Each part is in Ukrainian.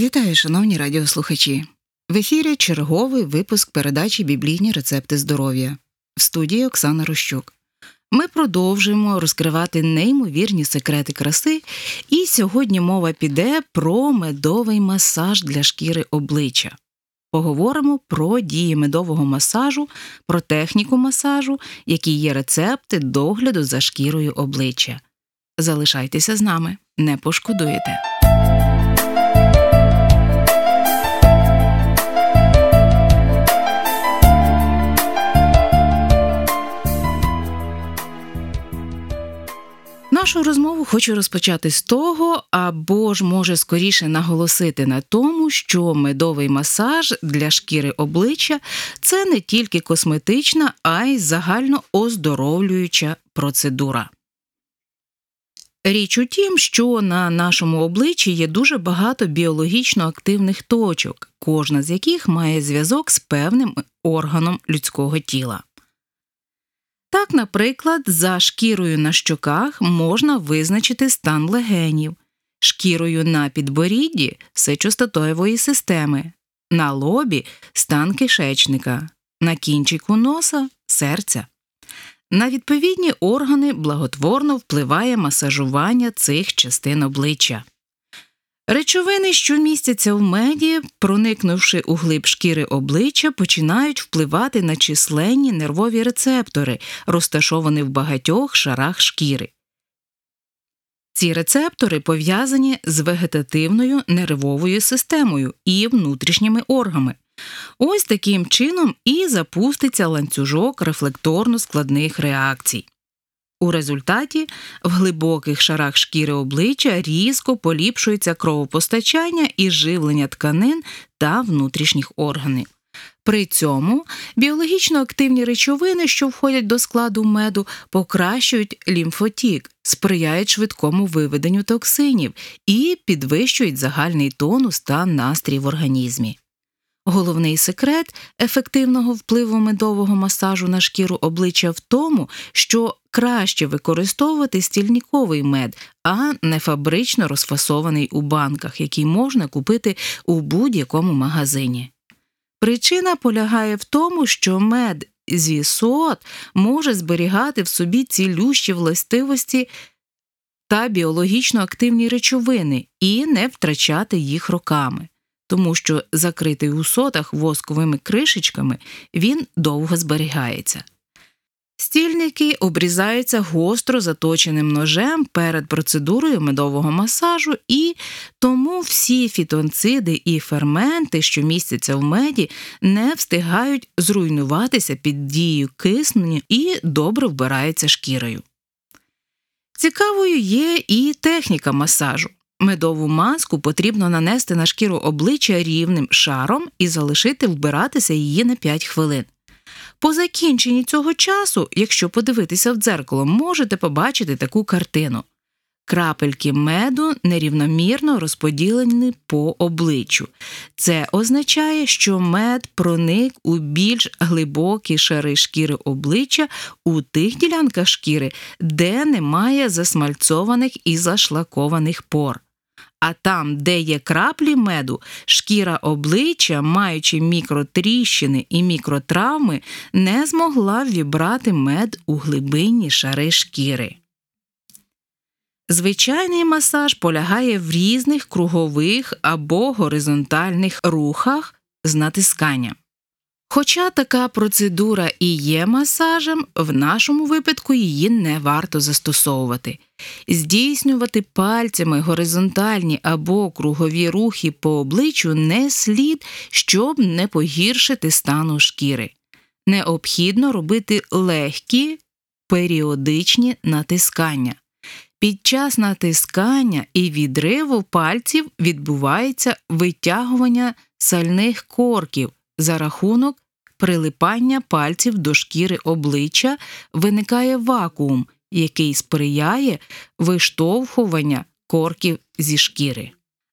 Вітаю, шановні радіослухачі. В ефірі черговий випуск передачі Біблійні рецепти здоров'я в студії Оксана Рощук. Ми продовжуємо розкривати неймовірні секрети краси, і сьогодні мова піде про медовий масаж для шкіри обличчя. Поговоримо про дії медового масажу, про техніку масажу, які є рецепти догляду за шкірою обличчя. Залишайтеся з нами, не пошкодуєте. Нашу розмову хочу розпочати з того, або ж може скоріше наголосити на тому, що медовий масаж для шкіри обличчя це не тільки косметична, а й загально оздоровлююча процедура. Річ у тім, що на нашому обличчі є дуже багато біологічно активних точок, кожна з яких має зв'язок з певним органом людського тіла. Так, наприклад, за шкірою на щоках можна визначити стан легенів, шкірою на підборідді сечостатоєвої системи, на лобі стан кишечника, на кінчику носа серця. На відповідні органи благотворно впливає масажування цих частин обличчя. Речовини, що містяться в меді, проникнувши у глиб шкіри обличчя, починають впливати на численні нервові рецептори, розташовані в багатьох шарах шкіри. Ці рецептори пов'язані з вегетативною нервовою системою і внутрішніми органами. Ось таким чином і запуститься ланцюжок рефлекторно складних реакцій. У результаті в глибоких шарах шкіри обличчя різко поліпшується кровопостачання і живлення тканин та внутрішніх органів. При цьому біологічно активні речовини, що входять до складу меду, покращують лімфотік, сприяють швидкому виведенню токсинів і підвищують загальний тонус та настрій в організмі. Головний секрет ефективного впливу медового масажу на шкіру обличчя в тому, що краще використовувати стільниковий мед, а не фабрично розфасований у банках, який можна купити у будь-якому магазині. Причина полягає в тому, що мед зі сот може зберігати в собі цілющі властивості та біологічно активні речовини і не втрачати їх роками тому що закритий у сотах восковими кришечками він довго зберігається. Стільники обрізаються гостро заточеним ножем перед процедурою медового масажу, і тому всі фітонциди і ферменти, що містяться в меді, не встигають зруйнуватися під дією киснення і добре вбираються шкірою. Цікавою є і техніка масажу. Медову маску потрібно нанести на шкіру обличчя рівним шаром і залишити вбиратися її на 5 хвилин. По закінченні цього часу, якщо подивитися в дзеркало, можете побачити таку картину. Крапельки меду нерівномірно розподілені по обличчю. Це означає, що мед проник у більш глибокі шари шкіри обличчя у тих ділянках шкіри, де немає засмальцованих і зашлакованих пор. А там, де є краплі меду, шкіра обличчя, маючи мікротріщини і мікротравми, не змогла вібрати мед у глибинні шари шкіри. Звичайний масаж полягає в різних кругових або горизонтальних рухах з натисканням. Хоча така процедура і є масажем, в нашому випадку її не варто застосовувати. Здійснювати пальцями горизонтальні або кругові рухи по обличчю не слід, щоб не погіршити стану шкіри. Необхідно робити легкі періодичні натискання. Під час натискання і відриву пальців відбувається витягування сальних корків за рахунок прилипання пальців до шкіри обличчя виникає вакуум, який сприяє виштовхування корків зі шкіри.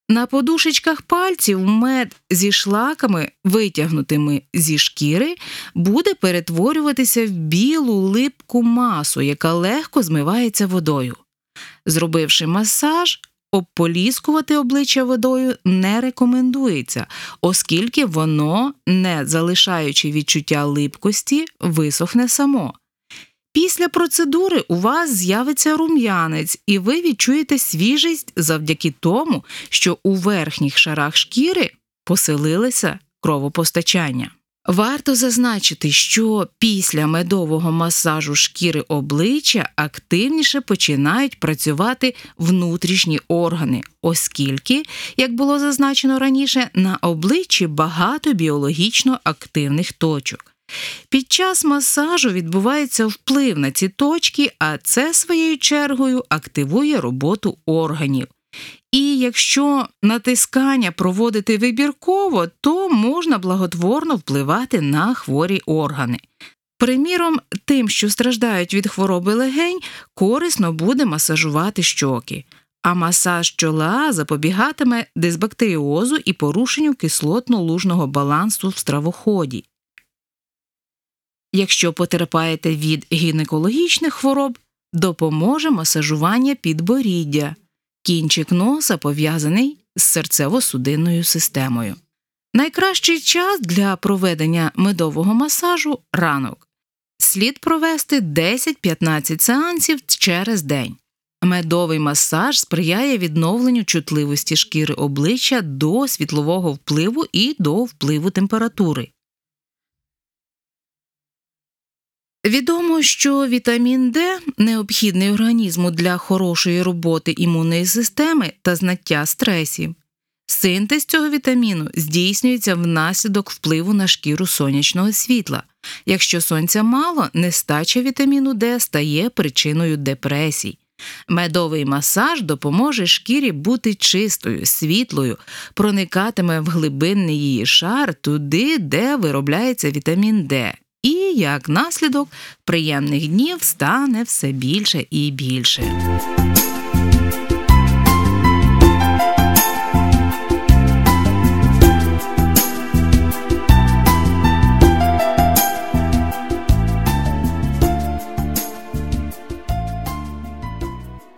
На подушечках пальців мед зі шлаками, витягнутими зі шкіри, буде перетворюватися в білу липку масу, яка легко змивається водою. Зробивши масаж, обполіскувати обличчя водою не рекомендується, оскільки воно, не залишаючи відчуття липкості, висохне само. Після процедури у вас з'явиться рум'янець, і ви відчуєте свіжість завдяки тому, що у верхніх шарах шкіри поселилися кровопостачання. Варто зазначити, що після медового масажу шкіри обличчя активніше починають працювати внутрішні органи, оскільки, як було зазначено раніше, на обличчі багато біологічно активних точок. Під час масажу відбувається вплив на ці точки, а це своєю чергою активує роботу органів. І якщо натискання проводити вибірково, то можна благотворно впливати на хворі органи. Приміром, тим, що страждають від хвороби легень, корисно буде масажувати щоки, а масаж чола запобігатиме дисбактеріозу і порушенню кислотно-лужного балансу в стравоході. Якщо потерпаєте від гінекологічних хвороб, допоможе масажування підборіддя. Кінчик носа пов'язаний з серцево-судинною системою. Найкращий час для проведення медового масажу ранок. Слід провести 10-15 сеансів через день. Медовий масаж сприяє відновленню чутливості шкіри обличчя до світлового впливу і до впливу температури. Відомо, що вітамін Д необхідний організму для хорошої роботи імунної системи та знаття стресів. Синтез цього вітаміну здійснюється внаслідок впливу на шкіру сонячного світла. Якщо сонця мало, нестача вітаміну Д стає причиною депресій. Медовий масаж допоможе шкірі бути чистою, світлою, проникатиме в глибинний її шар туди, де виробляється вітамін Д і як наслідок приємних днів стане все більше і більше.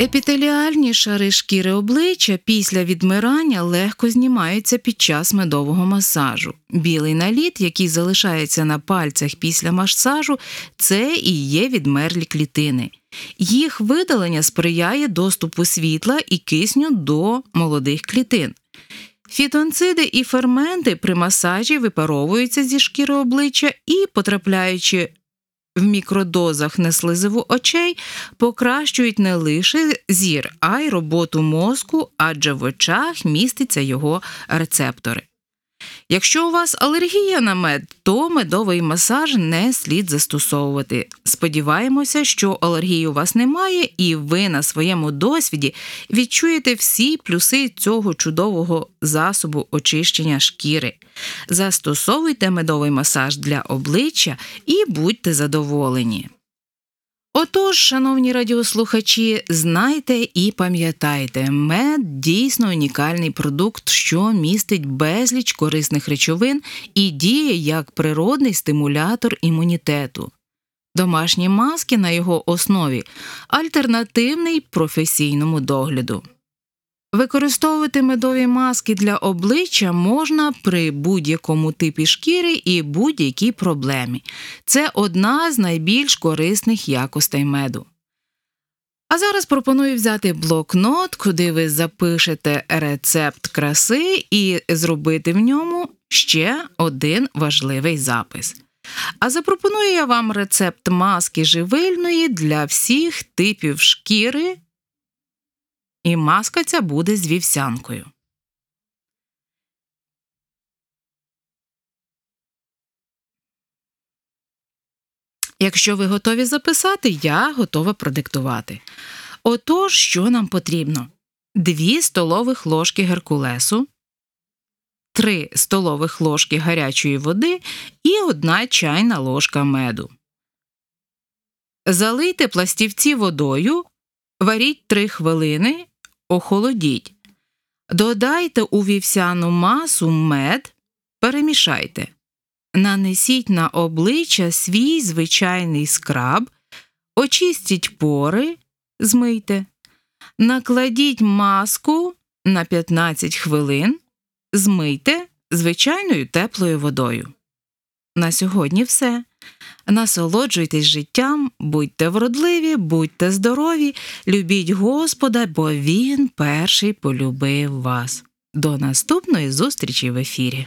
Епітеліальні шари шкіри обличчя після відмирання легко знімаються під час медового масажу. Білий наліт, який залишається на пальцях після масажу, це і є відмерлі клітини. Їх видалення сприяє доступу світла і кисню до молодих клітин. Фітонциди і ферменти при масажі випаровуються зі шкіри обличчя і, потрапляючи в мікродозах неслизиву очей покращують не лише зір, а й роботу мозку, адже в очах містяться його рецептори. Якщо у вас алергія на мед, то медовий масаж не слід застосовувати. Сподіваємося, що алергії у вас немає, і ви на своєму досвіді відчуєте всі плюси цього чудового засобу очищення шкіри. Застосовуйте медовий масаж для обличчя і будьте задоволені. Отож, шановні радіослухачі, знайте і пам'ятайте, мед дійсно унікальний продукт, що містить безліч корисних речовин і діє як природний стимулятор імунітету. Домашні маски на його основі альтернативний професійному догляду. Використовувати медові маски для обличчя можна при будь-якому типі шкіри і будь-якій проблемі. Це одна з найбільш корисних якостей меду. А зараз пропоную взяти блокнот, куди ви запишете рецепт краси і зробити в ньому ще один важливий запис. А запропоную я вам рецепт маски живильної для всіх типів шкіри і маска ця буде з вівсянкою. Якщо ви готові записати, я готова продиктувати. Отож, що нам потрібно? 2 столових ложки геркулесу, 3 столових ложки гарячої води і 1 чайна ложка меду. Залийте пластівці водою, варіть 3 хвилини охолодіть. Додайте у вівсяну масу мед, перемішайте. Нанесіть на обличчя свій звичайний скраб, очистіть пори, змийте. Накладіть маску на 15 хвилин, змийте звичайною теплою водою на сьогодні все. Насолоджуйтесь життям, будьте вродливі, будьте здорові, любіть Господа, бо Він перший полюбив вас. До наступної зустрічі в ефірі!